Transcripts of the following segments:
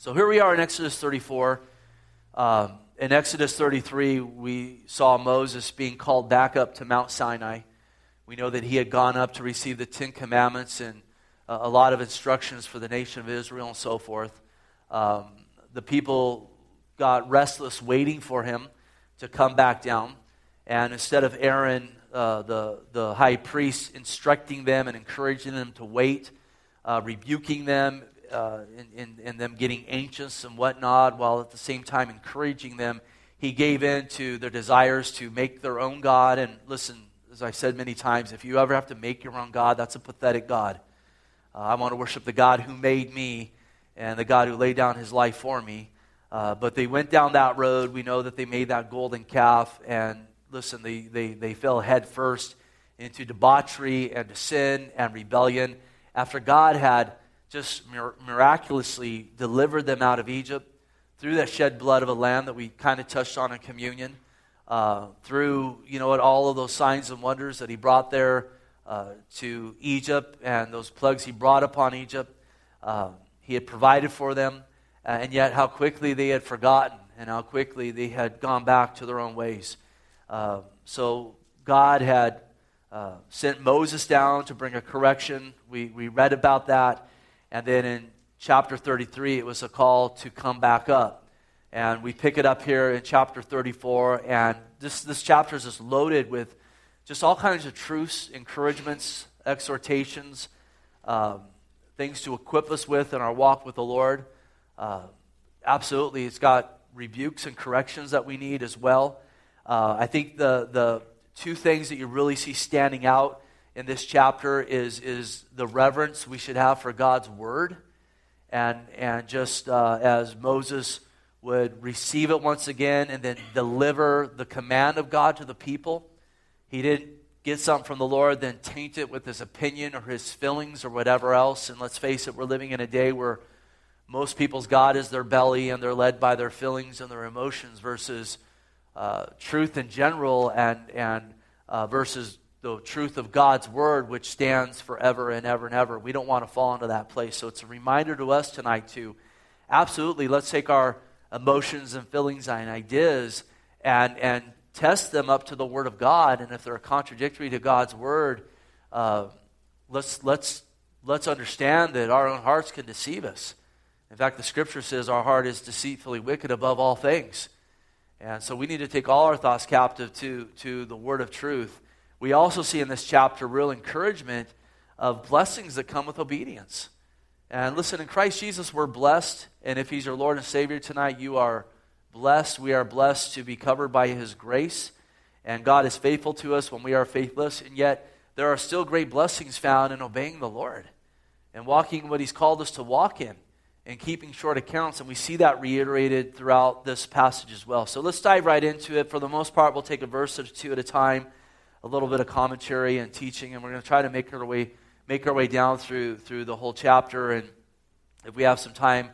So here we are in Exodus 34. Um, in Exodus 33, we saw Moses being called back up to Mount Sinai. We know that he had gone up to receive the Ten Commandments and uh, a lot of instructions for the nation of Israel and so forth. Um, the people got restless waiting for him to come back down. And instead of Aaron, uh, the, the high priest, instructing them and encouraging them to wait, uh, rebuking them, uh, and, and, them getting anxious and whatnot, while at the same time encouraging them, he gave in to their desires to make their own God. And listen, as I've said many times, if you ever have to make your own God, that's a pathetic God. Uh, I want to worship the God who made me and the God who laid down his life for me. Uh, but they went down that road. We know that they made that golden calf. And listen, they, they, they fell headfirst into debauchery and to sin and rebellion. After God had just mir- miraculously delivered them out of Egypt through that shed blood of a lamb that we kind of touched on in communion, uh, through, you know, all of those signs and wonders that he brought there uh, to Egypt and those plagues he brought upon Egypt. Uh, he had provided for them, uh, and yet how quickly they had forgotten and how quickly they had gone back to their own ways. Uh, so God had uh, sent Moses down to bring a correction. We, we read about that. And then in chapter 33, it was a call to come back up. And we pick it up here in chapter 34. And this, this chapter is just loaded with just all kinds of truths, encouragements, exhortations. Um, things to equip us with in our walk with the Lord. Uh, absolutely, it's got rebukes and corrections that we need as well. Uh, I think the, the two things that you really see standing out in this chapter is, is the reverence we should have for God's word. And, and just uh, as Moses would receive it once again and then deliver the command of God to the people, he didn't get something from the Lord, then taint it with his opinion or his feelings or whatever else. And let's face it, we're living in a day where most people's God is their belly and they're led by their feelings and their emotions versus uh, truth in general and, and uh, versus the truth of God's word, which stands forever and ever and ever. We don't want to fall into that place. So it's a reminder to us tonight to absolutely let's take our emotions and feelings and ideas and, and test them up to the Word of God, and if they're contradictory to God's Word, uh, let's, let's, let's understand that our own hearts can deceive us. In fact, the Scripture says our heart is deceitfully wicked above all things. And so we need to take all our thoughts captive to, to the Word of truth. We also see in this chapter real encouragement of blessings that come with obedience. And listen, in Christ Jesus, we're blessed. And if He's your Lord and Savior tonight, you are blessed. We are blessed to be covered by His grace. And God is faithful to us when we are faithless. And yet, there are still great blessings found in obeying the Lord and walking what He's called us to walk in and keeping short accounts. And we see that reiterated throughout this passage as well. So let's dive right into it. For the most part, we'll take a verse or two at a time, a little bit of commentary and teaching, and we're going to try to make our way make our way down through through the whole chapter. And if we have some time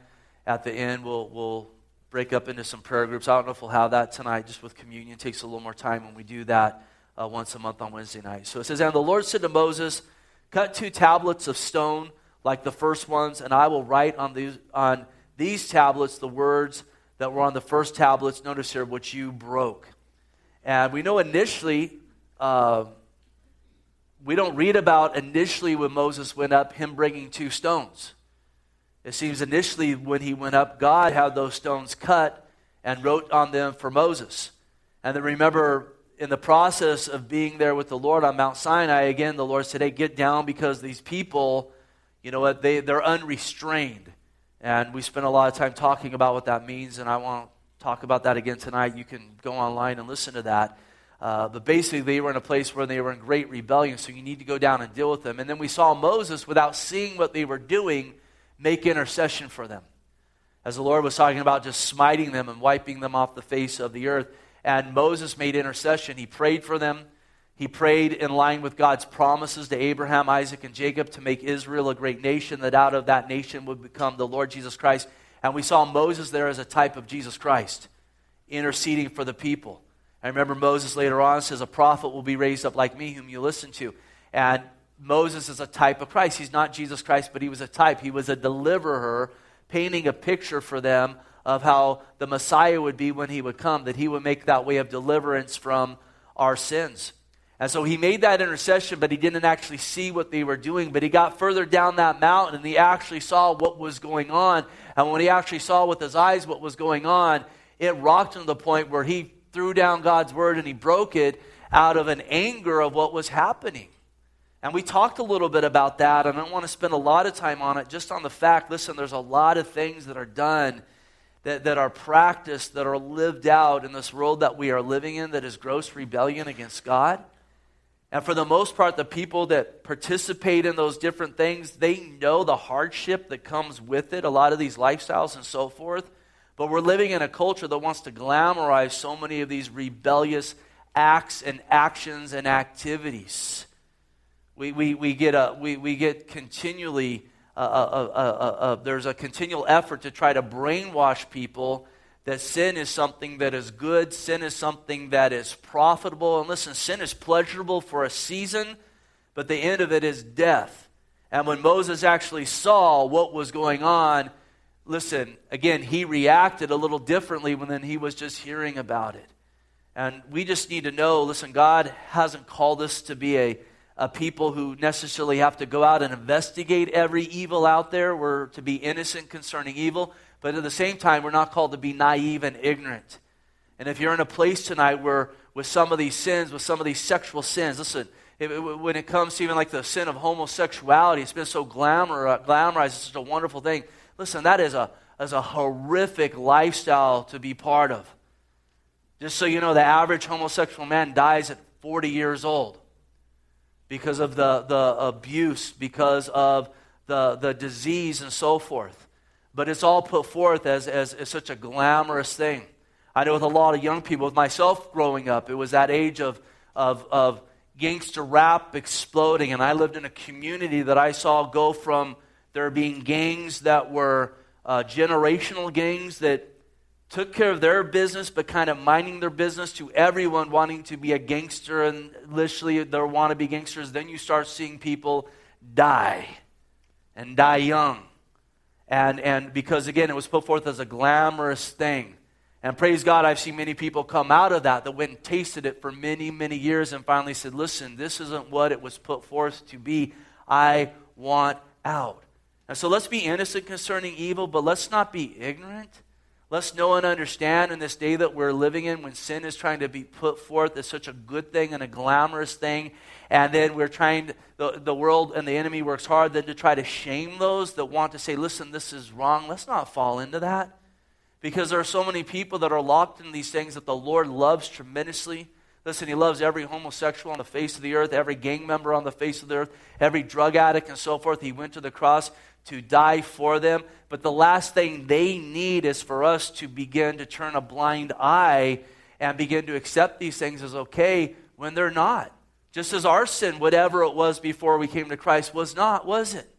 at the end, we'll we'll break up into some prayer groups. I don't know if we'll have that tonight, just with communion. It takes a little more time when we do that uh, once a month on Wednesday night. So it says, And the Lord said to Moses, Cut two tablets of stone like the first ones, and I will write on these, on these tablets the words that were on the first tablets, notice here, which you broke. And we know initially, uh, we don't read about initially when Moses went up, him bringing two stones. It seems initially when he went up, God had those stones cut and wrote on them for Moses. And then remember, in the process of being there with the Lord on Mount Sinai, again, the Lord said, Hey, get down because these people, you know what, they, they're unrestrained. And we spent a lot of time talking about what that means, and I won't talk about that again tonight. You can go online and listen to that. Uh, but basically, they were in a place where they were in great rebellion, so you need to go down and deal with them. And then we saw Moses, without seeing what they were doing, make intercession for them. As the Lord was talking about just smiting them and wiping them off the face of the earth. And Moses made intercession. He prayed for them. He prayed in line with God's promises to Abraham, Isaac, and Jacob to make Israel a great nation, that out of that nation would become the Lord Jesus Christ. And we saw Moses there as a type of Jesus Christ, interceding for the people. I remember Moses later on says, A prophet will be raised up like me, whom you listen to. And Moses is a type of Christ. He's not Jesus Christ, but he was a type. He was a deliverer painting a picture for them of how the Messiah would be when he would come, that he would make that way of deliverance from our sins. And so he made that intercession, but he didn't actually see what they were doing. But he got further down that mountain and he actually saw what was going on. And when he actually saw with his eyes what was going on, it rocked him to the point where he threw down God's word and he broke it out of an anger of what was happening. And we talked a little bit about that. I don't want to spend a lot of time on it, just on the fact listen, there's a lot of things that are done, that, that are practiced, that are lived out in this world that we are living in that is gross rebellion against God. And for the most part, the people that participate in those different things, they know the hardship that comes with it, a lot of these lifestyles and so forth. But we're living in a culture that wants to glamorize so many of these rebellious acts and actions and activities. We, we, we, get, a, we, we get continually, uh, uh, uh, there's a continual effort to try to brainwash people that sin is something that is good, sin is something that is profitable. And listen, sin is pleasurable for a season, but the end of it is death. And when Moses actually saw what was going on, listen, again, he reacted a little differently when he was just hearing about it. And we just need to know listen, God hasn't called us to be a, a people who necessarily have to go out and investigate every evil out there. We're to be innocent concerning evil. But at the same time, we're not called to be naive and ignorant. And if you're in a place tonight where, with some of these sins, with some of these sexual sins, listen, when it comes to even like the sin of homosexuality, it's been so glamour, uh, glamorized, it's such a wonderful thing. Listen, that is a, is a horrific lifestyle to be part of. Just so you know, the average homosexual man dies at 40 years old because of the, the abuse, because of the, the disease, and so forth but it's all put forth as, as, as such a glamorous thing. I know with a lot of young people, with myself growing up, it was that age of, of, of gangster rap exploding. And I lived in a community that I saw go from there being gangs that were uh, generational gangs that took care of their business but kind of minding their business to everyone wanting to be a gangster and literally their wannabe gangsters. Then you start seeing people die and die young. And, and because, again, it was put forth as a glamorous thing. And praise God, I've seen many people come out of that that went and tasted it for many, many years and finally said, listen, this isn't what it was put forth to be. I want out. And so let's be innocent concerning evil, but let's not be ignorant. Let's know and understand in this day that we're living in when sin is trying to be put forth as such a good thing and a glamorous thing and then we're trying to, the, the world and the enemy works hard then to try to shame those that want to say listen this is wrong. Let's not fall into that. Because there are so many people that are locked in these things that the lord loves tremendously. Listen he loves every homosexual on the face of the earth every gang member on the face of the earth every drug addict and so forth. He went to the cross to die for them but the last thing they need is for us to begin to turn a blind eye and begin to accept these things as okay when they're not just as our sin, whatever it was before we came to Christ, was not, was it?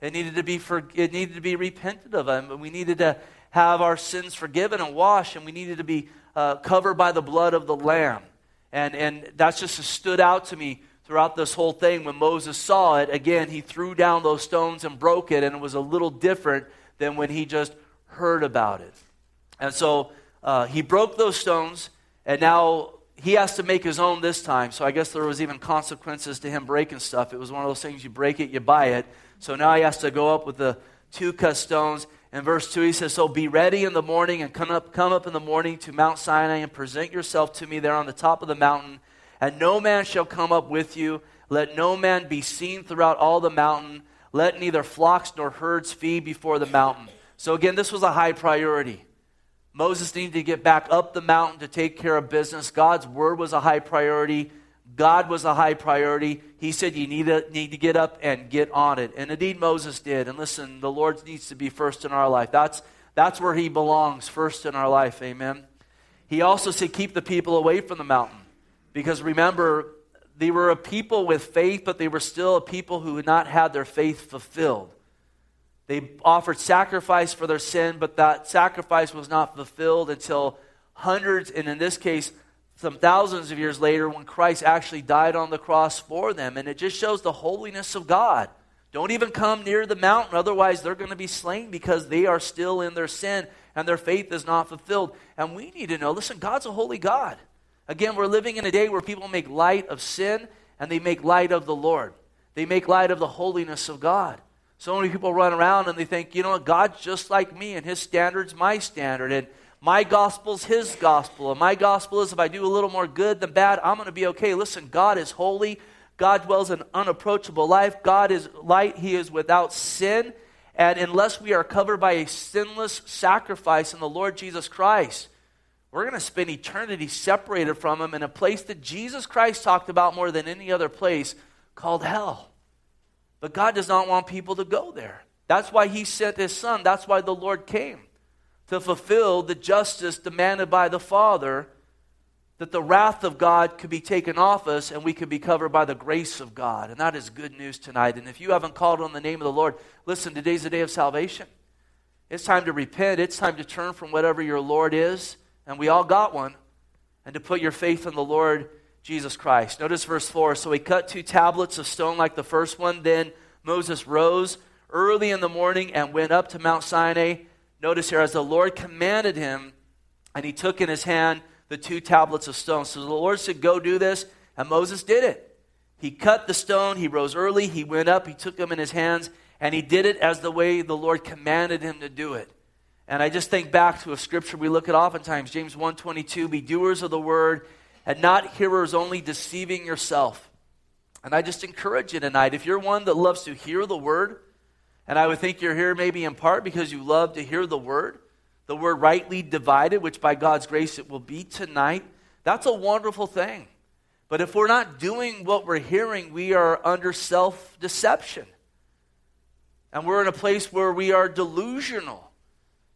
It needed to be, for, it needed to be repented of. And we needed to have our sins forgiven and washed, and we needed to be uh, covered by the blood of the Lamb. And, and that's just stood out to me throughout this whole thing. When Moses saw it, again, he threw down those stones and broke it, and it was a little different than when he just heard about it. And so uh, he broke those stones, and now he has to make his own this time. So I guess there was even consequences to him breaking stuff. It was one of those things you break it, you buy it. So now he has to go up with the two cut stones. In verse 2, he says, So be ready in the morning and come up, come up in the morning to Mount Sinai and present yourself to me there on the top of the mountain. And no man shall come up with you. Let no man be seen throughout all the mountain. Let neither flocks nor herds feed before the mountain. So again, this was a high priority. Moses needed to get back up the mountain to take care of business. God's word was a high priority. God was a high priority. He said, You need to, need to get up and get on it. And indeed, Moses did. And listen, the Lord needs to be first in our life. That's, that's where He belongs, first in our life. Amen. He also said, Keep the people away from the mountain. Because remember, they were a people with faith, but they were still a people who had not had their faith fulfilled. They offered sacrifice for their sin, but that sacrifice was not fulfilled until hundreds, and in this case, some thousands of years later when Christ actually died on the cross for them. And it just shows the holiness of God. Don't even come near the mountain, otherwise, they're going to be slain because they are still in their sin and their faith is not fulfilled. And we need to know listen, God's a holy God. Again, we're living in a day where people make light of sin and they make light of the Lord. They make light of the holiness of God. So many people run around and they think, you know what, God's just like me and his standard's my standard. And my gospel's his gospel. And my gospel is if I do a little more good than bad, I'm going to be okay. Listen, God is holy. God dwells in unapproachable life. God is light. He is without sin. And unless we are covered by a sinless sacrifice in the Lord Jesus Christ, we're going to spend eternity separated from Him in a place that Jesus Christ talked about more than any other place called hell. But God does not want people to go there. That's why He sent His Son. That's why the Lord came to fulfill the justice demanded by the Father, that the wrath of God could be taken off us and we could be covered by the grace of God. And that is good news tonight. And if you haven't called on the name of the Lord, listen, today's the day of salvation. It's time to repent. It's time to turn from whatever your Lord is, and we all got one, and to put your faith in the Lord Jesus Christ. Notice verse 4. So he cut two tablets of stone like the first one. Then Moses rose early in the morning and went up to Mount Sinai Notice here, as the Lord commanded him, and he took in his hand the two tablets of stone. So the Lord said, Go do this, and Moses did it. He cut the stone, he rose early, he went up, he took them in his hands, and he did it as the way the Lord commanded him to do it. And I just think back to a scripture we look at oftentimes, James 1:22, be doers of the word and not hearers only deceiving yourself. And I just encourage you tonight, if you're one that loves to hear the word, and I would think you're here maybe in part because you love to hear the word, the word rightly divided, which by God's grace it will be tonight. That's a wonderful thing. But if we're not doing what we're hearing, we are under self deception. And we're in a place where we are delusional.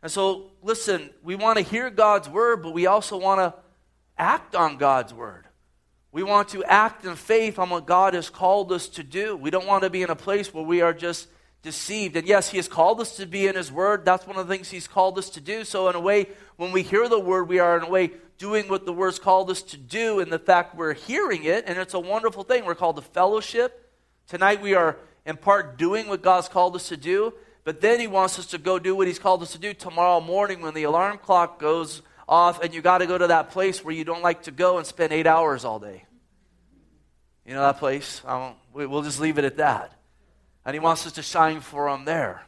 And so, listen, we want to hear God's word, but we also want to act on God's word. We want to act in faith on what God has called us to do. We don't want to be in a place where we are just deceived. And yes, He has called us to be in His Word. That's one of the things He's called us to do. So, in a way, when we hear the Word, we are, in a way, doing what the Word's called us to do. And the fact we're hearing it, and it's a wonderful thing. We're called to fellowship. Tonight, we are, in part, doing what God's called us to do. But then He wants us to go do what He's called us to do tomorrow morning when the alarm clock goes off and you got to go to that place where you don't like to go and spend eight hours all day. You know that place? we'll just leave it at that. And He wants us to shine for Him there.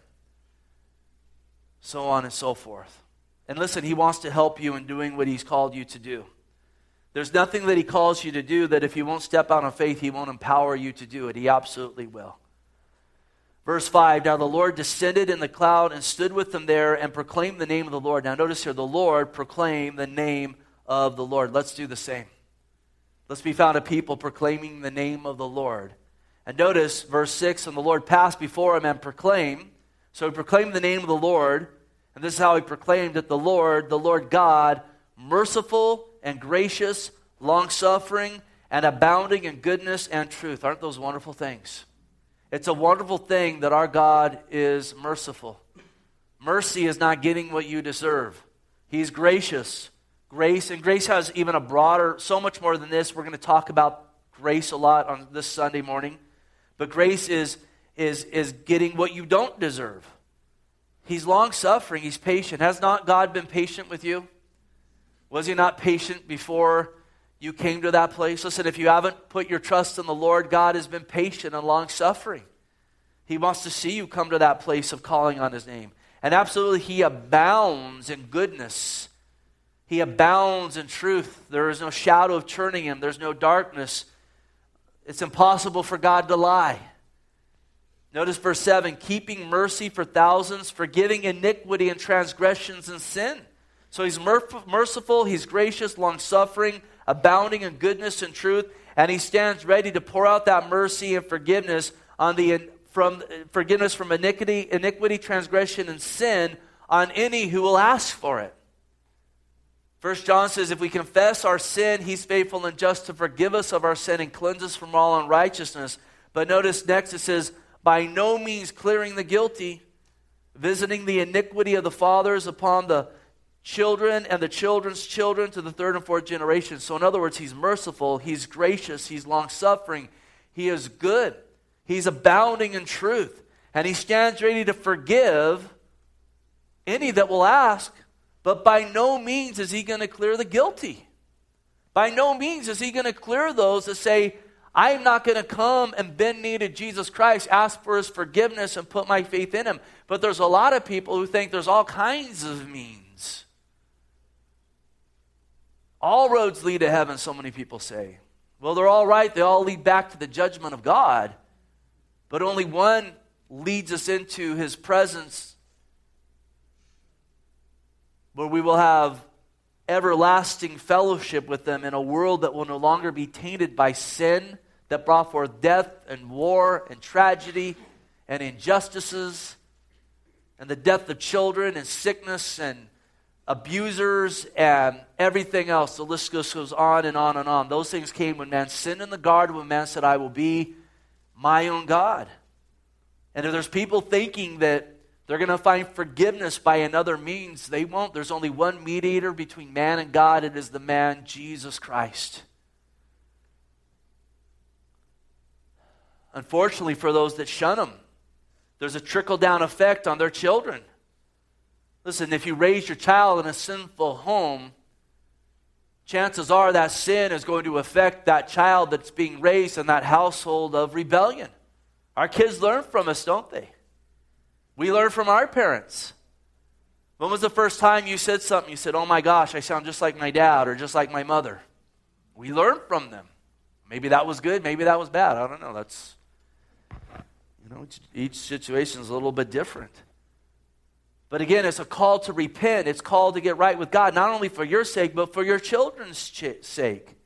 So on and so forth. And listen, He wants to help you in doing what He's called you to do. There's nothing that He calls you to do that if you won't step out on faith, He won't empower you to do it. He absolutely will. Verse 5 Now the Lord descended in the cloud and stood with them there and proclaimed the name of the Lord. Now notice here, the Lord proclaimed the name of the Lord. Let's do the same. Let's be found a people proclaiming the name of the Lord. And notice verse 6 and the Lord passed before him and proclaimed. So he proclaimed the name of the Lord. And this is how he proclaimed it the Lord, the Lord God, merciful and gracious, long suffering, and abounding in goodness and truth. Aren't those wonderful things? It's a wonderful thing that our God is merciful. Mercy is not getting what you deserve, He's gracious. Grace, and grace has even a broader, so much more than this. We're going to talk about grace a lot on this Sunday morning. But grace is, is, is getting what you don't deserve. He's long suffering, he's patient. Has not God been patient with you? Was he not patient before you came to that place? Listen, if you haven't put your trust in the Lord, God has been patient and long suffering. He wants to see you come to that place of calling on his name. And absolutely, he abounds in goodness. He abounds in truth. There is no shadow of turning him, there's no darkness. It's impossible for God to lie. Notice verse 7 keeping mercy for thousands, forgiving iniquity and transgressions and sin. So he's merciful, he's gracious, long suffering, abounding in goodness and truth, and he stands ready to pour out that mercy and forgiveness on the from forgiveness from iniquity, iniquity, transgression, and sin on any who will ask for it. First John says, if we confess our sin, he's faithful and just to forgive us of our sin and cleanse us from all unrighteousness. But notice next it says, by no means clearing the guilty, visiting the iniquity of the fathers upon the children and the children's children to the third and fourth generation. So, in other words, he's merciful, he's gracious, he's long suffering, he is good. He's abounding in truth. And he stands ready to forgive any that will ask, but by no means is he going to clear the guilty. By no means is he going to clear those that say, I am not going to come and bend knee to Jesus Christ, ask for his forgiveness, and put my faith in him. But there's a lot of people who think there's all kinds of means. All roads lead to heaven, so many people say. Well, they're all right. They all lead back to the judgment of God. But only one leads us into his presence where we will have everlasting fellowship with them in a world that will no longer be tainted by sin that brought forth death and war and tragedy and injustices and the death of children and sickness and abusers and everything else. The list goes on and on and on. Those things came when man sinned in the garden, when man said, I will be my own God. And if there's people thinking that they're going to find forgiveness by another means, they won't. There's only one mediator between man and God, it is the man Jesus Christ. Unfortunately, for those that shun him, there's a trickle down effect on their children. Listen, if you raise your child in a sinful home, chances are that sin is going to affect that child that's being raised in that household of rebellion. Our kids learn from us, don't they? We learn from our parents. When was the first time you said something? You said, Oh my gosh, I sound just like my dad or just like my mother. We learn from them. Maybe that was good, maybe that was bad. I don't know. That's you know, each situation is a little bit different. But again, it's a call to repent. It's called to get right with God, not only for your sake, but for your children's ch- sake.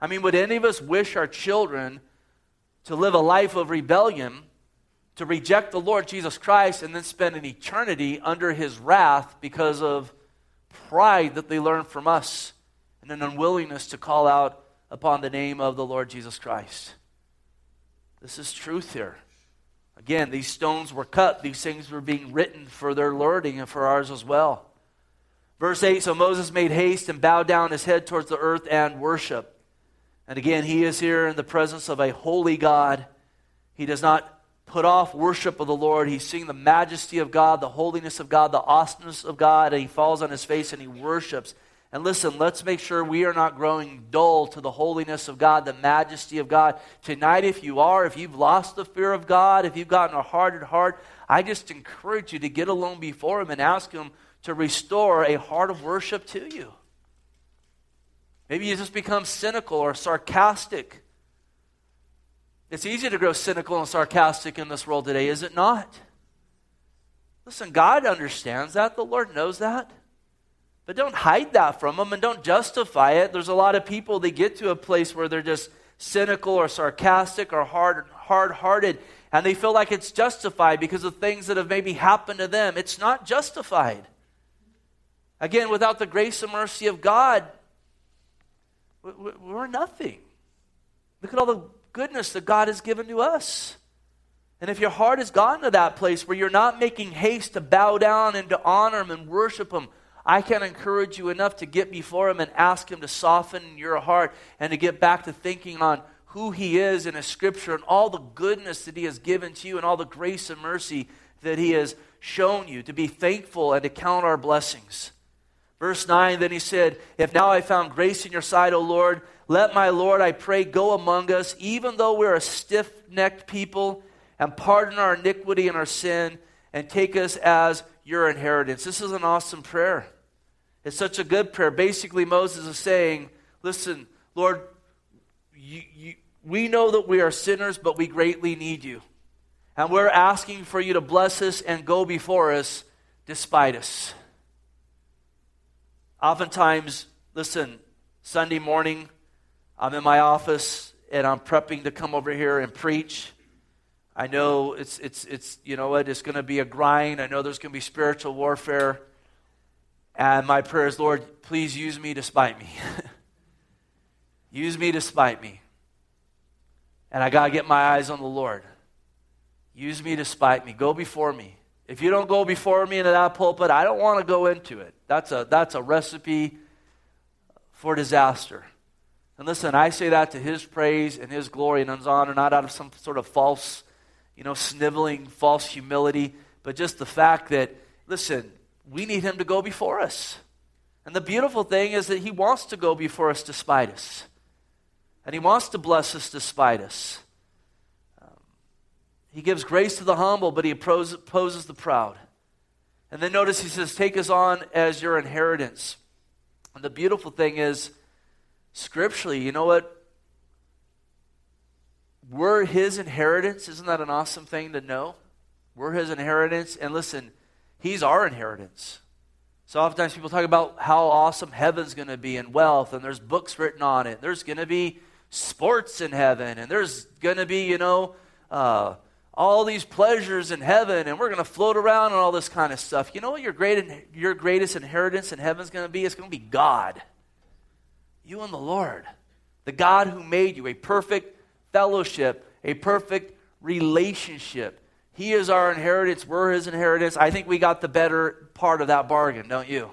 I mean, would any of us wish our children to live a life of rebellion, to reject the Lord Jesus Christ, and then spend an eternity under his wrath because of pride that they learned from us and an unwillingness to call out upon the name of the Lord Jesus Christ? This is truth here. Again, these stones were cut, these things were being written for their learning and for ours as well. Verse 8 So Moses made haste and bowed down his head towards the earth and worshiped. And again, he is here in the presence of a holy God. He does not put off worship of the Lord. He's seeing the majesty of God, the holiness of God, the awesomeness of God, and he falls on his face and he worships. And listen, let's make sure we are not growing dull to the holiness of God, the majesty of God. Tonight, if you are, if you've lost the fear of God, if you've gotten a hardened heart, I just encourage you to get alone before Him and ask Him to restore a heart of worship to you. Maybe you just become cynical or sarcastic. It's easy to grow cynical and sarcastic in this world today, is it not? Listen, God understands that. The Lord knows that. But don't hide that from them and don't justify it. There's a lot of people that get to a place where they're just cynical or sarcastic or hard hard-hearted and they feel like it's justified because of things that have maybe happened to them. It's not justified. Again, without the grace and mercy of God, we're nothing. Look at all the goodness that God has given to us. And if your heart has gotten to that place where you're not making haste to bow down and to honor Him and worship Him, I can't encourage you enough to get before Him and ask Him to soften your heart and to get back to thinking on who He is in His Scripture and all the goodness that He has given to you and all the grace and mercy that He has shown you, to be thankful and to count our blessings. Verse 9, then he said, If now I found grace in your sight, O Lord, let my Lord, I pray, go among us, even though we're a stiff necked people, and pardon our iniquity and our sin, and take us as your inheritance. This is an awesome prayer. It's such a good prayer. Basically, Moses is saying, Listen, Lord, you, you, we know that we are sinners, but we greatly need you. And we're asking for you to bless us and go before us despite us. Oftentimes, listen, Sunday morning, I'm in my office and I'm prepping to come over here and preach. I know it's, it's, it's you know what, it's going to be a grind. I know there's going to be spiritual warfare. And my prayer is, Lord, please use me to spite me. use me to spite me. And I got to get my eyes on the Lord. Use me to spite me. Go before me. If you don't go before me into that pulpit, I don't want to go into it. That's a, that's a recipe for disaster. And listen, I say that to his praise and his glory and his honor, not out of some sort of false you know, sniveling, false humility, but just the fact that, listen, we need him to go before us. And the beautiful thing is that he wants to go before us despite us. And he wants to bless us despite us. Um, he gives grace to the humble, but he opposes the proud. And then notice he says, Take us on as your inheritance. And the beautiful thing is, scripturally, you know what? We're his inheritance. Isn't that an awesome thing to know? We're his inheritance. And listen, he's our inheritance. So oftentimes people talk about how awesome heaven's going to be and wealth, and there's books written on it. There's going to be sports in heaven, and there's going to be, you know, uh, all these pleasures in heaven, and we're going to float around and all this kind of stuff. You know what your, great, your greatest inheritance in heaven's going to be? It's going to be God. You and the Lord. The God who made you a perfect fellowship, a perfect relationship. He is our inheritance. We're his inheritance. I think we got the better part of that bargain, don't you?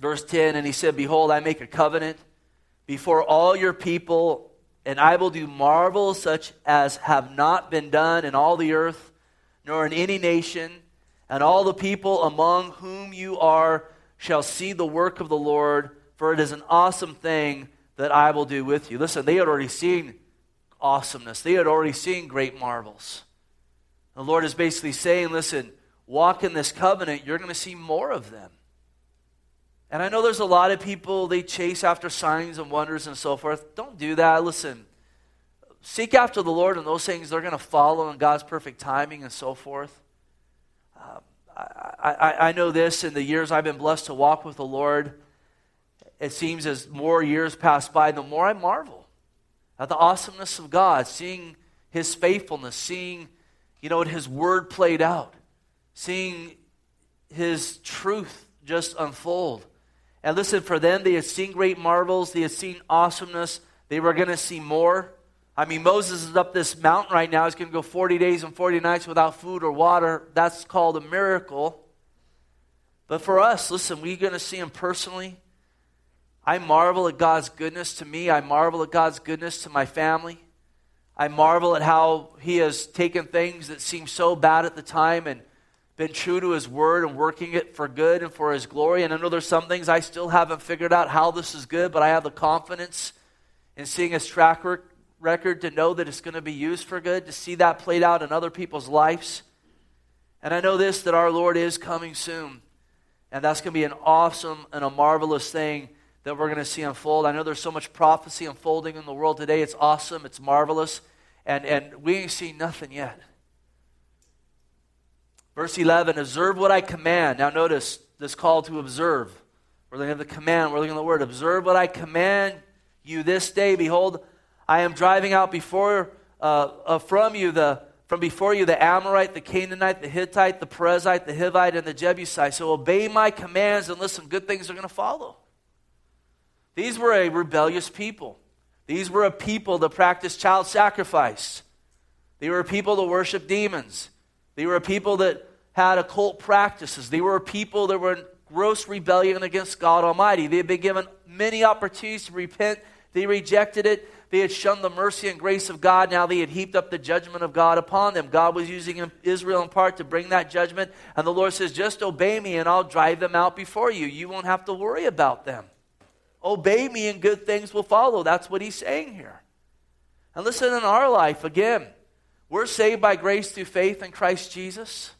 Verse 10 And he said, Behold, I make a covenant before all your people, and I will do marvels such as have not been done in all the earth, nor in any nation. And all the people among whom you are shall see the work of the Lord, for it is an awesome thing that I will do with you. Listen, they had already seen awesomeness, they had already seen great marvels. The Lord is basically saying, listen, walk in this covenant, you're going to see more of them. And I know there's a lot of people, they chase after signs and wonders and so forth. Don't do that. Listen, seek after the Lord and those things they're going to follow in God's perfect timing and so forth. Uh, I, I, I know this in the years I've been blessed to walk with the Lord. It seems as more years pass by, the more I marvel the awesomeness of God, seeing His faithfulness, seeing, you know, His word played out, seeing His truth just unfold. And listen, for them, they had seen great marvels, they had seen awesomeness, they were going to see more. I mean, Moses is up this mountain right now. He's going to go 40 days and 40 nights without food or water. That's called a miracle. But for us, listen, we're going to see him personally. I marvel at God's goodness to me. I marvel at God's goodness to my family. I marvel at how he has taken things that seemed so bad at the time and been true to his word and working it for good and for his glory. And I know there's some things I still haven't figured out how this is good, but I have the confidence in seeing his track record to know that it's going to be used for good, to see that played out in other people's lives. And I know this that our Lord is coming soon. And that's going to be an awesome and a marvelous thing that we're going to see unfold. I know there's so much prophecy unfolding in the world today. It's awesome, it's marvelous. And, and we ain't seen nothing yet. Verse 11, observe what I command. Now notice this call to observe. We're looking at the command, we're looking at the word. Observe what I command you this day. Behold, I am driving out before uh, uh, from you the from before you the Amorite, the Canaanite, the Hittite, the Perizzite, the Hivite, and the Jebusite. So obey my commands and listen, good things are going to follow. These were a rebellious people. These were a people that practiced child sacrifice. They were a people that worshiped demons. They were a people that had occult practices. They were a people that were in gross rebellion against God Almighty. They had been given many opportunities to repent. They rejected it. They had shunned the mercy and grace of God. Now they had heaped up the judgment of God upon them. God was using Israel in part to bring that judgment. And the Lord says, Just obey me and I'll drive them out before you. You won't have to worry about them. Obey me and good things will follow. That's what he's saying here. And listen, in our life, again, we're saved by grace through faith in Christ Jesus.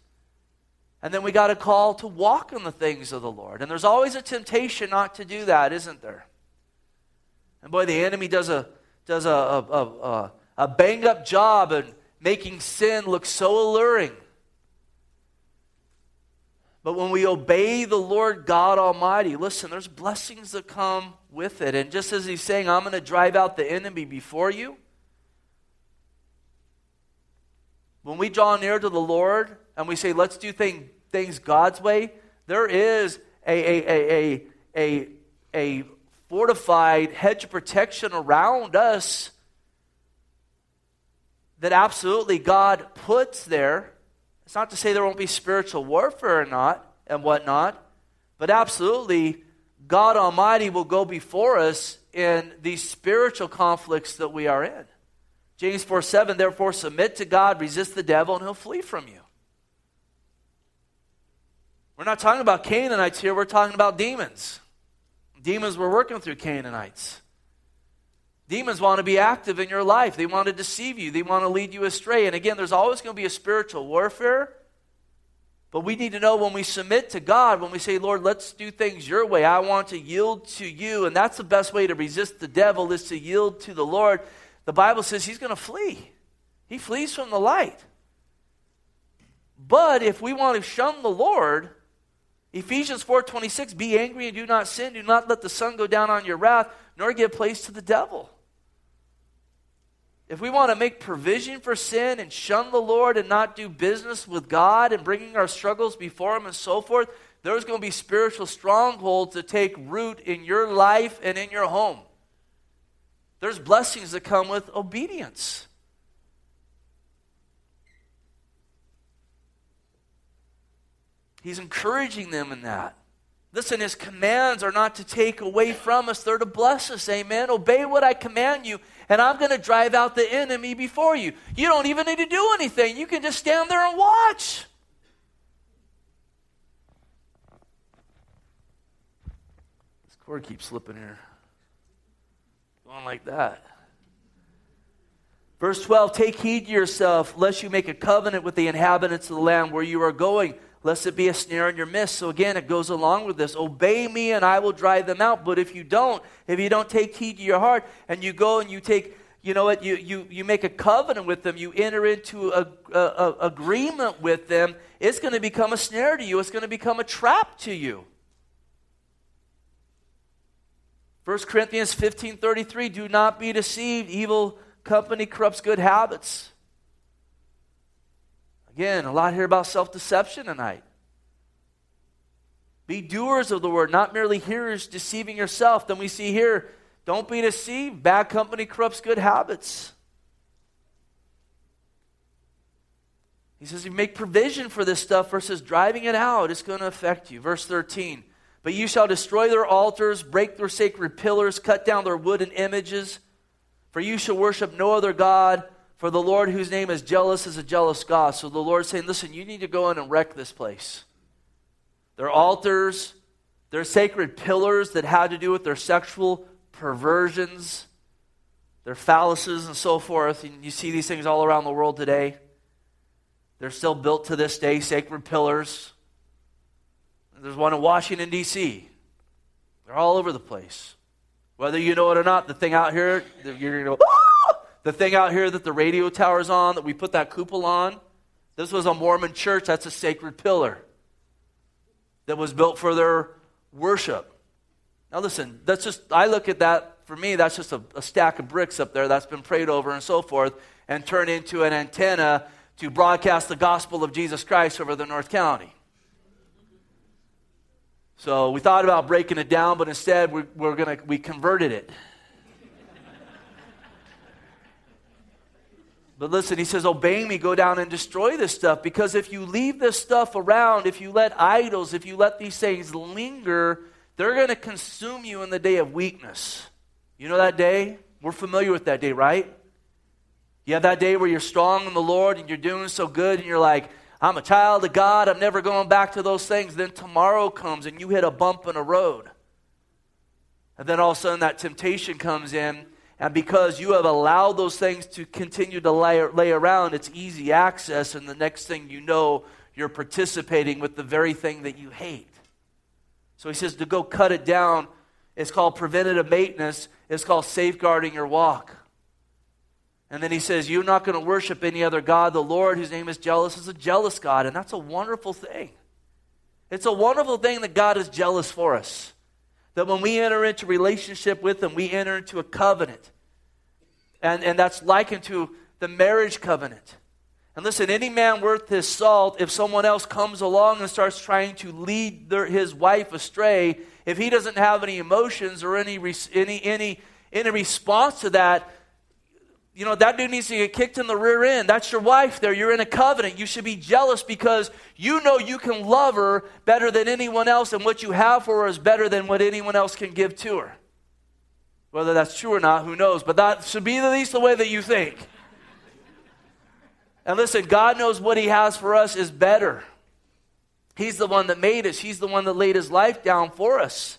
And then we got a call to walk in the things of the Lord. And there's always a temptation not to do that, isn't there? And boy, the enemy does a does a, a, a, a bang up job in making sin look so alluring. But when we obey the Lord God Almighty, listen, there's blessings that come with it. And just as he's saying, I'm going to drive out the enemy before you, When we draw near to the Lord and we say, let's do thing, things God's way, there is a, a, a, a, a, a fortified hedge of protection around us that absolutely God puts there. It's not to say there won't be spiritual warfare or not and whatnot, but absolutely God Almighty will go before us in these spiritual conflicts that we are in. James 4 7, therefore submit to God, resist the devil, and he'll flee from you. We're not talking about Canaanites here, we're talking about demons. Demons were working through Canaanites. Demons want to be active in your life. They want to deceive you. They want to lead you astray. And again, there's always going to be a spiritual warfare. But we need to know when we submit to God, when we say, Lord, let's do things your way. I want to yield to you. And that's the best way to resist the devil is to yield to the Lord. The Bible says he's going to flee. He flees from the light. But if we want to shun the Lord, Ephesians 4:26 be angry and do not sin do not let the sun go down on your wrath nor give place to the devil. If we want to make provision for sin and shun the Lord and not do business with God and bringing our struggles before Him and so forth, there's going to be spiritual strongholds that take root in your life and in your home. There's blessings that come with obedience. He's encouraging them in that. Listen, his commands are not to take away from us, they're to bless us. Amen. Obey what I command you, and I'm going to drive out the enemy before you. You don't even need to do anything, you can just stand there and watch. This cord keeps slipping here. Going like that. Verse 12 Take heed to yourself, lest you make a covenant with the inhabitants of the land where you are going lest it be a snare in your midst. So again, it goes along with this. Obey me and I will drive them out. But if you don't, if you don't take heed to your heart and you go and you take, you know what, you, you, you make a covenant with them, you enter into a, a, a agreement with them, it's going to become a snare to you. It's going to become a trap to you. 1 Corinthians 15 33, do not be deceived. Evil company corrupts good habits. Again, a lot here about self deception tonight. Be doers of the word, not merely hearers deceiving yourself. Then we see here, don't be deceived. Bad company corrupts good habits. He says, you make provision for this stuff versus driving it out. It's going to affect you. Verse 13. But you shall destroy their altars, break their sacred pillars, cut down their wooden images. For you shall worship no other God for the Lord, whose name is jealous, is a jealous God. So the Lord's saying, listen, you need to go in and wreck this place. Their altars, their sacred pillars that had to do with their sexual perversions, their phalluses, and so forth. And you see these things all around the world today. They're still built to this day, sacred pillars. There's one in Washington, D.C. They're all over the place. Whether you know it or not, the thing out here, you're going to go, ah! The thing out here that the radio tower's on, that we put that cupola on, this was a Mormon church. That's a sacred pillar that was built for their worship. Now, listen, that's just, I look at that, for me, that's just a, a stack of bricks up there that's been prayed over and so forth, and turned into an antenna to broadcast the gospel of Jesus Christ over the North County. So we thought about breaking it down, but instead we, we're gonna, we converted it. But listen, he says, Obey me, go down and destroy this stuff. Because if you leave this stuff around, if you let idols, if you let these things linger, they're going to consume you in the day of weakness. You know that day? We're familiar with that day, right? You have that day where you're strong in the Lord and you're doing so good and you're like, I'm a child of God, I'm never going back to those things. Then tomorrow comes and you hit a bump in a road. And then all of a sudden that temptation comes in and because you have allowed those things to continue to lay, lay around, it's easy access. And the next thing you know, you're participating with the very thing that you hate. So he says to go cut it down. It's called preventative maintenance, it's called safeguarding your walk. And then he says, You're not going to worship any other God. The Lord, whose name is jealous, is a jealous God. And that's a wonderful thing. It's a wonderful thing that God is jealous for us. That when we enter into relationship with Him, we enter into a covenant. And, and that's likened to the marriage covenant. And listen, any man worth his salt, if someone else comes along and starts trying to lead their, his wife astray, if he doesn't have any emotions or any, any, any, any response to that, you know, that dude needs to get kicked in the rear end. That's your wife there. You're in a covenant. You should be jealous because you know you can love her better than anyone else, and what you have for her is better than what anyone else can give to her. Whether that's true or not, who knows? But that should be at least the way that you think. And listen, God knows what He has for us is better. He's the one that made us, He's the one that laid His life down for us.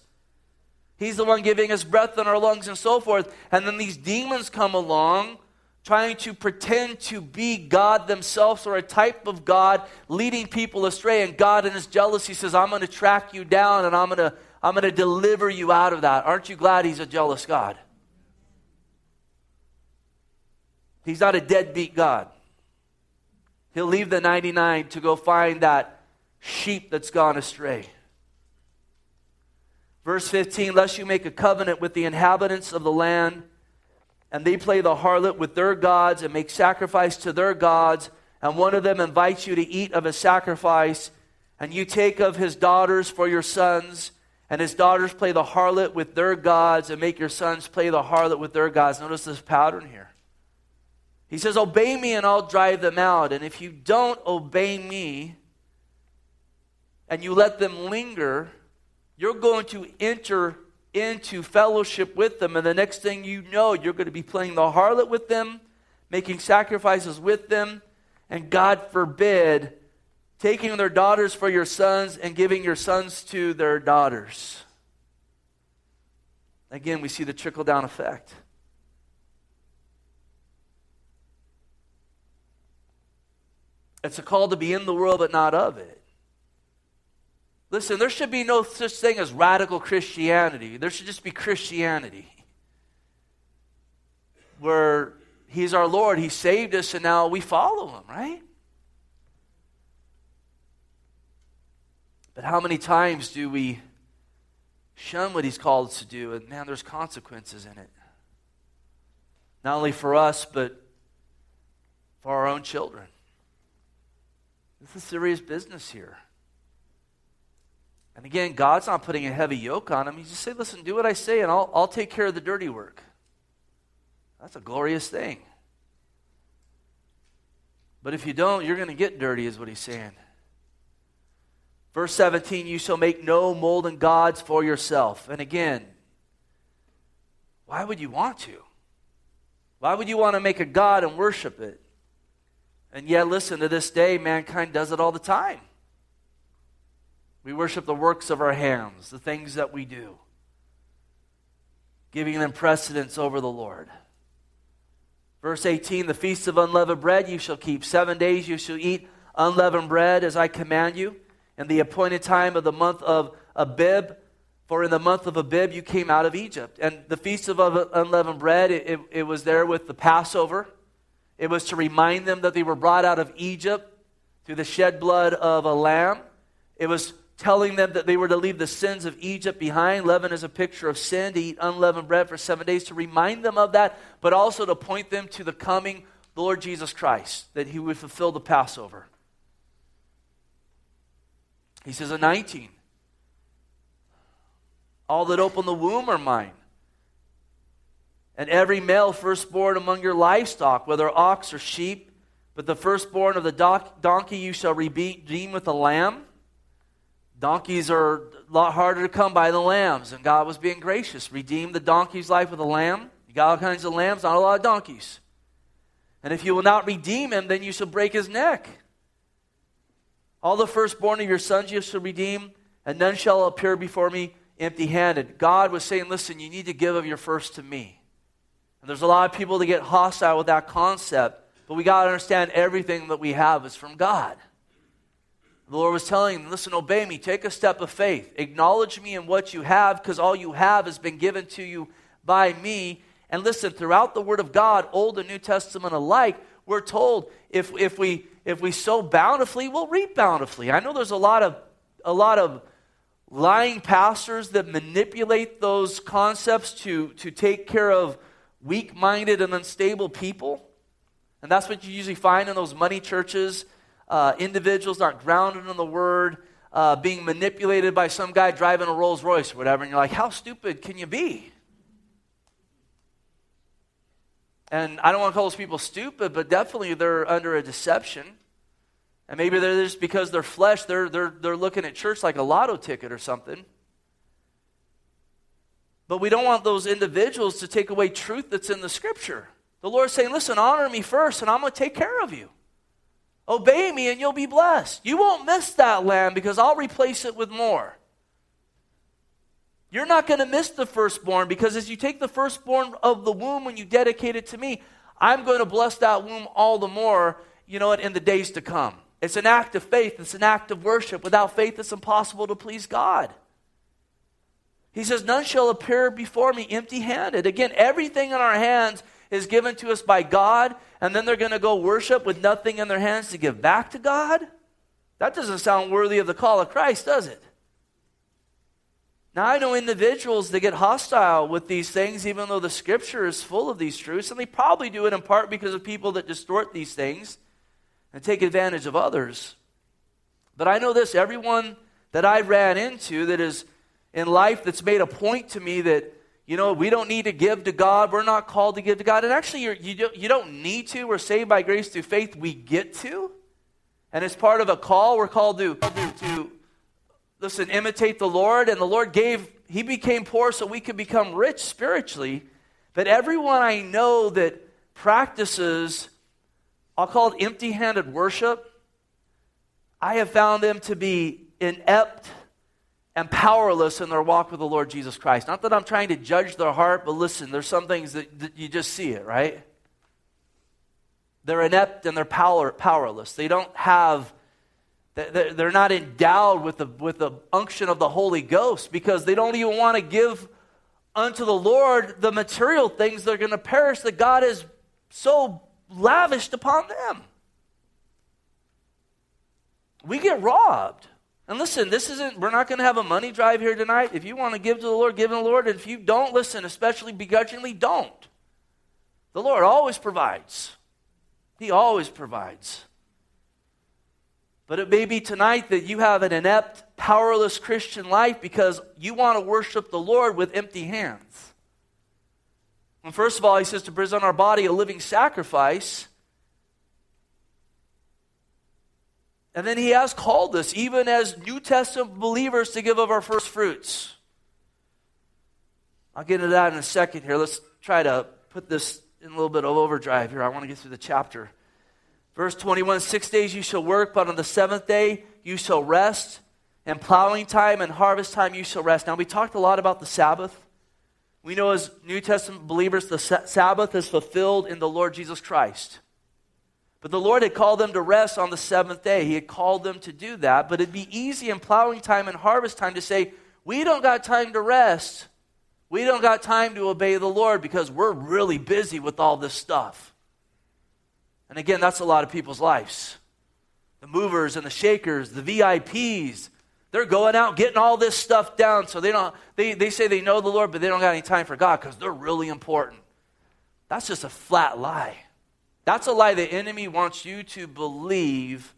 He's the one giving us breath in our lungs and so forth. And then these demons come along trying to pretend to be God themselves or a type of God, leading people astray. And God, in his jealousy, says, I'm going to track you down and I'm going to, I'm going to deliver you out of that. Aren't you glad he's a jealous God? He's not a deadbeat God. He'll leave the 99 to go find that sheep that's gone astray. Verse 15, lest you make a covenant with the inhabitants of the land, and they play the harlot with their gods and make sacrifice to their gods, and one of them invites you to eat of his sacrifice, and you take of his daughters for your sons, and his daughters play the harlot with their gods, and make your sons play the harlot with their gods. Notice this pattern here. He says, Obey me, and I'll drive them out. And if you don't obey me, and you let them linger, you're going to enter into fellowship with them, and the next thing you know, you're going to be playing the harlot with them, making sacrifices with them, and God forbid, taking their daughters for your sons and giving your sons to their daughters. Again, we see the trickle down effect. It's a call to be in the world, but not of it. Listen, there should be no such thing as radical Christianity. There should just be Christianity. Where He's our Lord, He saved us, and now we follow Him, right? But how many times do we shun what He's called us to do? And man, there's consequences in it. Not only for us, but for our own children. This is serious business here. And again, God's not putting a heavy yoke on him. He just say, listen, do what I say, and I'll, I'll take care of the dirty work. That's a glorious thing. But if you don't, you're going to get dirty, is what he's saying. Verse 17, you shall make no molten gods for yourself. And again, why would you want to? Why would you want to make a God and worship it? And yet, listen, to this day, mankind does it all the time. We worship the works of our hands, the things that we do, giving them precedence over the Lord. Verse 18 The feast of unleavened bread you shall keep. Seven days you shall eat unleavened bread as I command you. In the appointed time of the month of Abib, for in the month of Abib you came out of Egypt. And the feast of unleavened bread, it, it, it was there with the Passover. It was to remind them that they were brought out of Egypt through the shed blood of a lamb. It was telling them that they were to leave the sins of Egypt behind. Leaven is a picture of sin, to eat unleavened bread for seven days, to remind them of that, but also to point them to the coming Lord Jesus Christ, that he would fulfill the Passover. He says in 19, All that open the womb are mine. And every male firstborn among your livestock, whether ox or sheep, but the firstborn of the donkey you shall redeem with a lamb. Donkeys are a lot harder to come by than lambs, and God was being gracious. Redeem the donkey's life with a lamb. You got all kinds of lambs, not a lot of donkeys. And if you will not redeem him, then you shall break his neck. All the firstborn of your sons you shall redeem, and none shall appear before me empty handed. God was saying, listen, you need to give of your first to me. And there's a lot of people that get hostile with that concept, but we got to understand everything that we have is from God. The Lord was telling them, listen, obey me, take a step of faith, acknowledge me in what you have, because all you have has been given to you by me. And listen, throughout the Word of God, Old and New Testament alike, we're told if, if, we, if we sow bountifully, we'll reap bountifully. I know there's a lot of, a lot of lying pastors that manipulate those concepts to, to take care of weak minded and unstable people. And that's what you usually find in those money churches uh, individuals not grounded in the word, uh, being manipulated by some guy driving a Rolls Royce or whatever, and you're like, how stupid can you be? And I don't want to call those people stupid, but definitely they're under a deception. And maybe they're just because they're flesh, they're, they're, they're looking at church like a lotto ticket or something. But we don't want those individuals to take away truth that's in the scripture. The Lord's saying, listen, honor me first, and I'm going to take care of you. Obey me, and you'll be blessed. You won't miss that land because I'll replace it with more. You're not going to miss the firstborn because as you take the firstborn of the womb when you dedicate it to me, I'm going to bless that womb all the more, you know, in the days to come. It's an act of faith, it's an act of worship. Without faith, it's impossible to please God. He says, None shall appear before me empty handed. Again, everything in our hands is given to us by God, and then they're going to go worship with nothing in their hands to give back to God? That doesn't sound worthy of the call of Christ, does it? Now, I know individuals that get hostile with these things, even though the scripture is full of these truths, and they probably do it in part because of people that distort these things and take advantage of others. But I know this everyone that I ran into that is in life that's made a point to me that, you know, we don't need to give to God. We're not called to give to God. And actually, you're, you, don't, you don't need to. We're saved by grace through faith. We get to. And as part of a call, we're called to, to listen, imitate the Lord. And the Lord gave, He became poor so we could become rich spiritually. But everyone I know that practices, I'll call it empty handed worship, I have found them to be inept and powerless in their walk with the Lord Jesus Christ. Not that I'm trying to judge their heart, but listen, there's some things that, that you just see it, right? They're inept and they're power, powerless. They don't have they're not endowed with the, with the unction of the Holy Ghost because they don't even want to give unto the Lord the material things that are going to perish that God has so lavished upon them. We get robbed. And listen, this isn't, we're not going to have a money drive here tonight. If you want to give to the Lord, give to the Lord. And if you don't listen, especially begrudgingly, don't. The Lord always provides, He always provides. But it may be tonight that you have an inept, powerless Christian life because you want to worship the Lord with empty hands. And first of all, he says to present our body a living sacrifice. And then he has called us, even as New Testament believers, to give of our first fruits. I'll get into that in a second here. Let's try to put this in a little bit of overdrive here. I want to get through the chapter. Verse 21 Six days you shall work, but on the seventh day you shall rest. And plowing time and harvest time you shall rest. Now, we talked a lot about the Sabbath. We know as New Testament believers, the Sabbath is fulfilled in the Lord Jesus Christ. But the Lord had called them to rest on the seventh day. He had called them to do that. But it'd be easy in plowing time and harvest time to say, we don't got time to rest. We don't got time to obey the Lord because we're really busy with all this stuff. And again, that's a lot of people's lives. The movers and the shakers, the VIPs, they're going out getting all this stuff down so they don't they, they say they know the Lord, but they don't got any time for God because they're really important. That's just a flat lie. That's a lie the enemy wants you to believe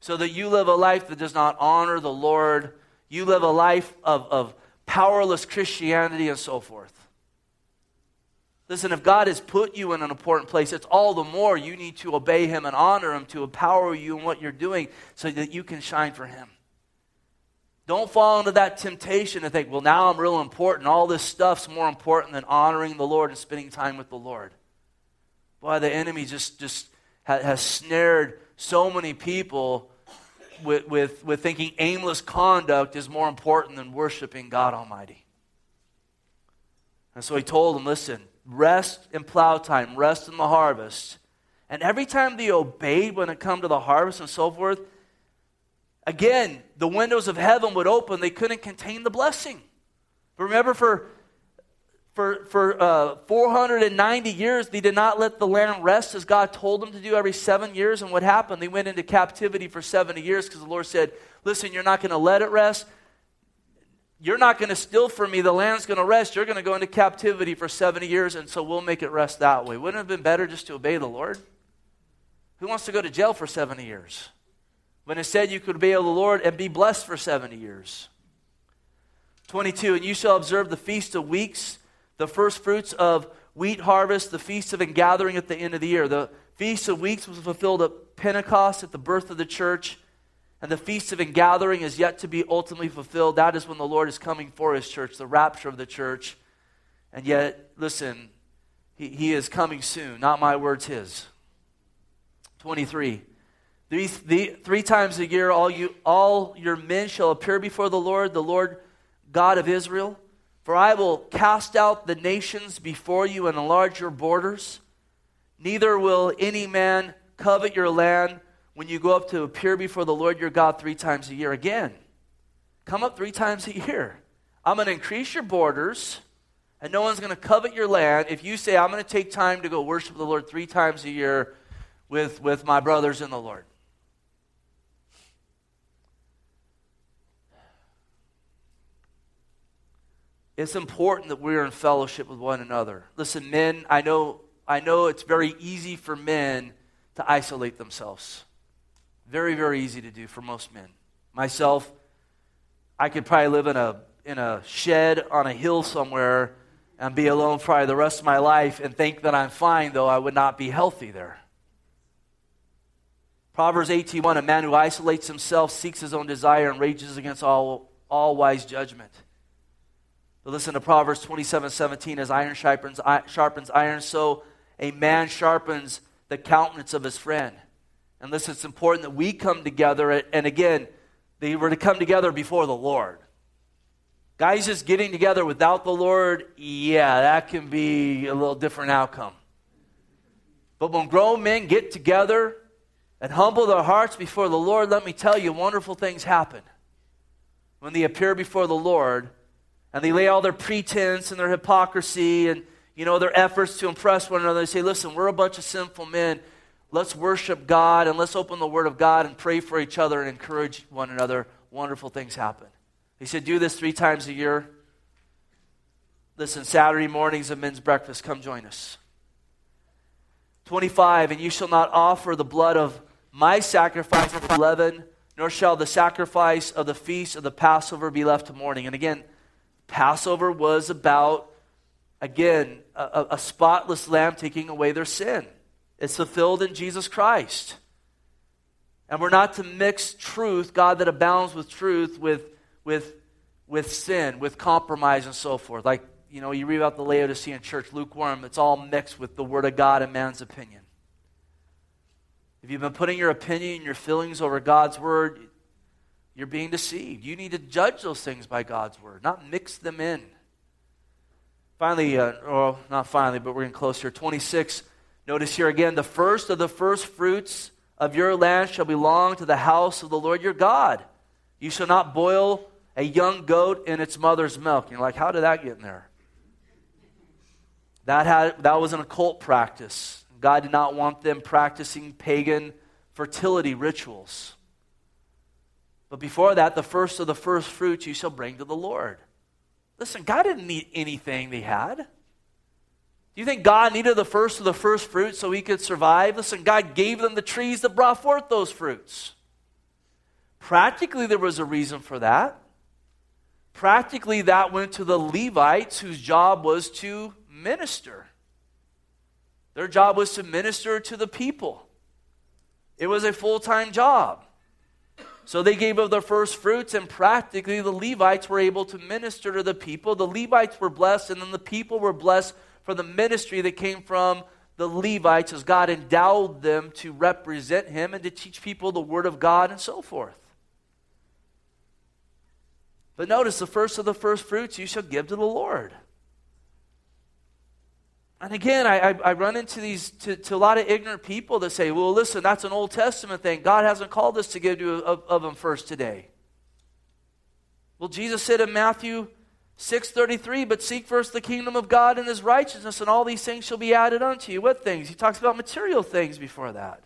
so that you live a life that does not honor the Lord. You live a life of, of powerless Christianity and so forth. Listen, if God has put you in an important place, it's all the more you need to obey Him and honor Him to empower you in what you're doing so that you can shine for Him. Don't fall into that temptation to think, well, now I'm real important. All this stuff's more important than honoring the Lord and spending time with the Lord. Boy, the enemy just, just has snared so many people with, with, with thinking aimless conduct is more important than worshiping God Almighty. And so he told them, listen, rest in plow time, rest in the harvest. And every time they obeyed when it come to the harvest and so forth, again, the windows of heaven would open. They couldn't contain the blessing. But remember, for, for, for uh, 490 years, they did not let the land rest as God told them to do every seven years. And what happened? They went into captivity for 70 years because the Lord said, Listen, you're not going to let it rest. You're not going to steal from me. The land's going to rest. You're going to go into captivity for 70 years, and so we'll make it rest that way. Wouldn't it have been better just to obey the Lord? Who wants to go to jail for 70 years? When instead you could obey the Lord and be blessed for 70 years. 22, and you shall observe the feast of weeks, the first fruits of wheat harvest, the feast of ingathering at the end of the year. The feast of weeks was fulfilled at Pentecost at the birth of the church. And the feast of ingathering is yet to be ultimately fulfilled. That is when the Lord is coming for his church, the rapture of the church. And yet, listen, he, he is coming soon. Not my words, his. 23. Three, the, three times a year, all, you, all your men shall appear before the Lord, the Lord God of Israel. For I will cast out the nations before you and enlarge your borders. Neither will any man covet your land when you go up to appear before the Lord your God three times a year. Again, come up three times a year. I'm going to increase your borders, and no one's going to covet your land if you say, I'm going to take time to go worship the Lord three times a year with, with my brothers in the Lord. It's important that we're in fellowship with one another. Listen, men, I know, I know it's very easy for men to isolate themselves. Very, very easy to do for most men. Myself, I could probably live in a, in a shed on a hill somewhere and be alone probably the rest of my life and think that I'm fine, though I would not be healthy there. Proverbs 18:1 A man who isolates himself seeks his own desire and rages against all, all wise judgment. But listen to Proverbs 27 17. As iron sharpens, sharpens iron, so a man sharpens the countenance of his friend. And listen, it's important that we come together. And again, they were to come together before the Lord. Guys just getting together without the Lord, yeah, that can be a little different outcome. But when grown men get together and humble their hearts before the Lord, let me tell you, wonderful things happen. When they appear before the Lord, and they lay all their pretense and their hypocrisy and you know their efforts to impress one another. They say, "Listen, we're a bunch of sinful men. Let's worship God and let's open the Word of God and pray for each other and encourage one another." Wonderful things happen. He said, "Do this three times a year." Listen, Saturday mornings of men's breakfast, come join us. 25, and you shall not offer the blood of my sacrifice of leaven, nor shall the sacrifice of the feast of the Passover be left to morning. And again, Passover was about, again, a, a spotless lamb taking away their sin. It's fulfilled in Jesus Christ. And we're not to mix truth, God that abounds with truth, with, with, with sin, with compromise, and so forth. Like, you know, you read about the Laodicean church, lukewarm, it's all mixed with the Word of God and man's opinion. If you've been putting your opinion and your feelings over God's Word, you're being deceived. You need to judge those things by God's word, not mix them in. Finally, uh, or not finally, but we're getting close here. 26. Notice here again the first of the first fruits of your land shall belong to the house of the Lord your God. You shall not boil a young goat in its mother's milk. And you're like, how did that get in there? That, had, that was an occult practice. God did not want them practicing pagan fertility rituals. But before that, the first of the first fruits you shall bring to the Lord. Listen, God didn't need anything they had. Do you think God needed the first of the first fruits so he could survive? Listen, God gave them the trees that brought forth those fruits. Practically, there was a reason for that. Practically, that went to the Levites, whose job was to minister. Their job was to minister to the people, it was a full time job. So they gave of their first fruits, and practically the Levites were able to minister to the people. The Levites were blessed, and then the people were blessed for the ministry that came from the Levites as God endowed them to represent Him and to teach people the Word of God and so forth. But notice the first of the first fruits you shall give to the Lord. And again, I, I, run into these to, to, a lot of ignorant people that say, well, listen, that's an Old Testament thing. God hasn't called us to give to of, of them first today. Well, Jesus said in Matthew 6.33, but seek first the kingdom of God and his righteousness, and all these things shall be added unto you. What things? He talks about material things before that.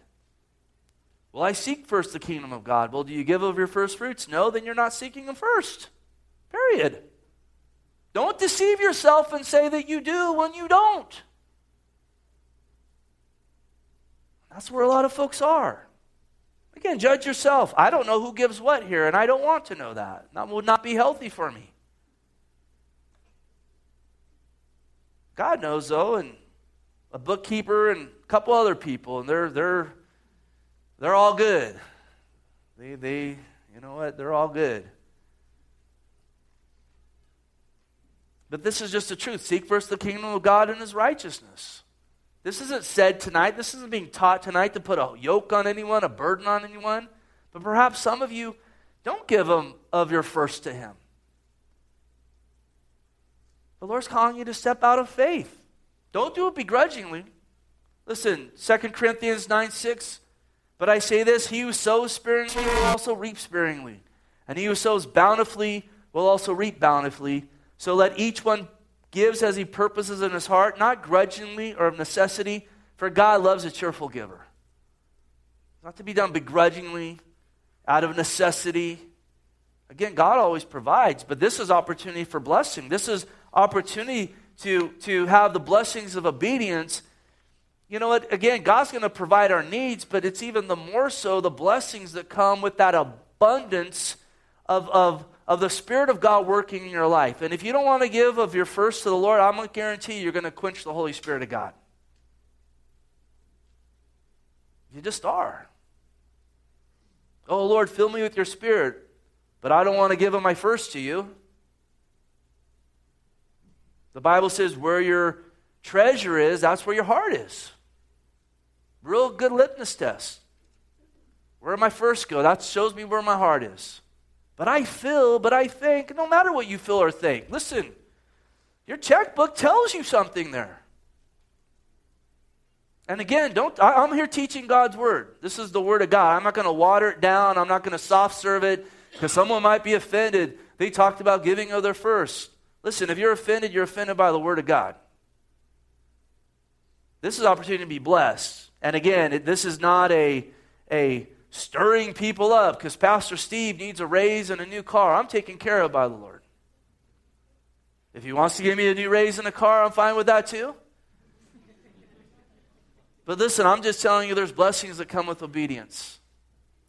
Well, I seek first the kingdom of God. Well, do you give of your first fruits? No, then you're not seeking them first. Period. Don't deceive yourself and say that you do when you don't. That's where a lot of folks are. Again, judge yourself. I don't know who gives what here, and I don't want to know that. That would not be healthy for me. God knows, though, and a bookkeeper, and a couple other people, and they're they're they're all good. They they you know what? They're all good. But this is just the truth. Seek first the kingdom of God and his righteousness. This isn't said tonight. This isn't being taught tonight to put a yoke on anyone, a burden on anyone. But perhaps some of you don't give of your first to him. The Lord's calling you to step out of faith. Don't do it begrudgingly. Listen, 2 Corinthians 9 6. But I say this he who sows sparingly will also reap sparingly, and he who sows bountifully will also reap bountifully. So let each one gives as he purposes in his heart, not grudgingly or of necessity, for God loves a cheerful giver. Not to be done begrudgingly, out of necessity. Again, God always provides, but this is opportunity for blessing. This is opportunity to, to have the blessings of obedience. You know what? Again, God's going to provide our needs, but it's even the more so the blessings that come with that abundance of, of, of the Spirit of God working in your life. And if you don't want to give of your first to the Lord, I'm going to guarantee you, you're going to quench the Holy Spirit of God. You just are. Oh, Lord, fill me with your Spirit, but I don't want to give of my first to you. The Bible says where your treasure is, that's where your heart is. Real good litmus test. Where my first go? That shows me where my heart is. But I feel, but I think, no matter what you feel or think, listen, your checkbook tells you something there. And again, don't I, am here teaching God's word. This is the word of God. I'm not going to water it down. I'm not going to soft serve it because someone might be offended. They talked about giving of their first. Listen, if you're offended, you're offended by the word of God. This is opportunity to be blessed. And again, it, this is not a, a stirring people up because Pastor Steve needs a raise and a new car. I'm taken care of by the Lord. If he wants to give me a new raise and a car, I'm fine with that too. But listen, I'm just telling you there's blessings that come with obedience.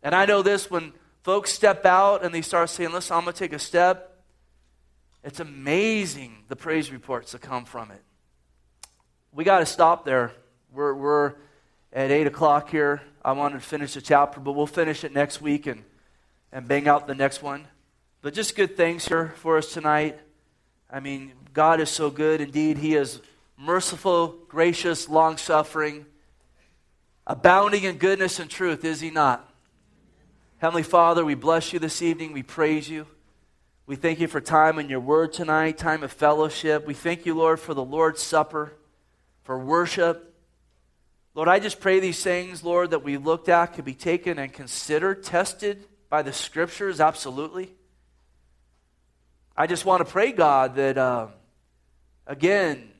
And I know this when folks step out and they start saying, listen, I'm going to take a step. It's amazing the praise reports that come from it. We got to stop there. We're, we're at 8 o'clock here. I wanted to finish the chapter, but we'll finish it next week and, and bang out the next one. But just good things here for us tonight. I mean, God is so good. Indeed, He is merciful, gracious, long suffering, abounding in goodness and truth, is He not? Heavenly Father, we bless you this evening. We praise you. We thank you for time in your word tonight, time of fellowship. We thank you, Lord, for the Lord's Supper, for worship. Lord, I just pray these things, Lord, that we looked at could be taken and considered, tested by the scriptures, absolutely. I just want to pray, God, that, uh, again,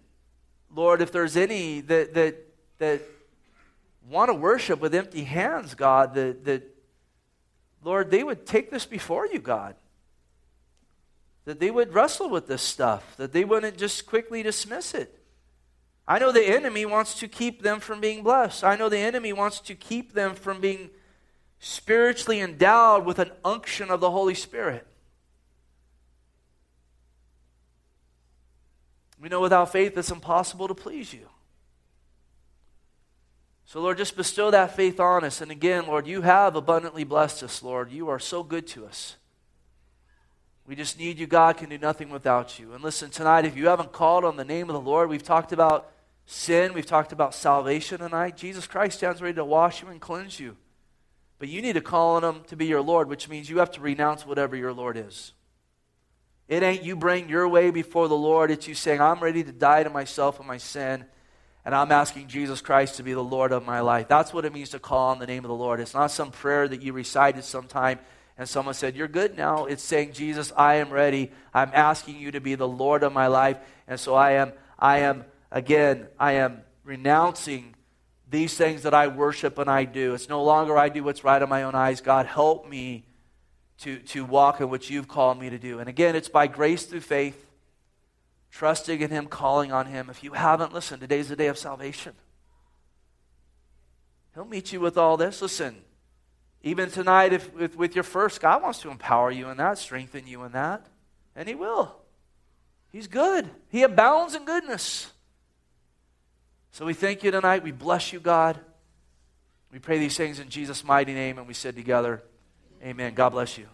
Lord, if there's any that, that, that want to worship with empty hands, God, that, that, Lord, they would take this before you, God. That they would wrestle with this stuff, that they wouldn't just quickly dismiss it. I know the enemy wants to keep them from being blessed. I know the enemy wants to keep them from being spiritually endowed with an unction of the Holy Spirit. We know without faith it's impossible to please you. So, Lord, just bestow that faith on us. And again, Lord, you have abundantly blessed us, Lord. You are so good to us. We just need you. God can do nothing without you. And listen, tonight, if you haven't called on the name of the Lord, we've talked about sin. We've talked about salvation tonight. Jesus Christ stands ready to wash you and cleanse you. But you need to call on him to be your Lord, which means you have to renounce whatever your Lord is. It ain't you bring your way before the Lord. It's you saying, I'm ready to die to myself and my sin, and I'm asking Jesus Christ to be the Lord of my life. That's what it means to call on the name of the Lord. It's not some prayer that you recited sometime and someone said, You're good now. It's saying, Jesus, I am ready. I'm asking you to be the Lord of my life. And so I am, I am Again, I am renouncing these things that I worship and I do. It's no longer I do what's right in my own eyes. God, help me to, to walk in what you've called me to do. And again, it's by grace through faith, trusting in Him, calling on Him. If you haven't, listen, today's the day of salvation. He'll meet you with all this. Listen, even tonight, if, with, with your first, God wants to empower you in that, strengthen you in that, and He will. He's good, He abounds in goodness. So we thank you tonight. We bless you, God. We pray these things in Jesus' mighty name, and we said together, Amen. God bless you.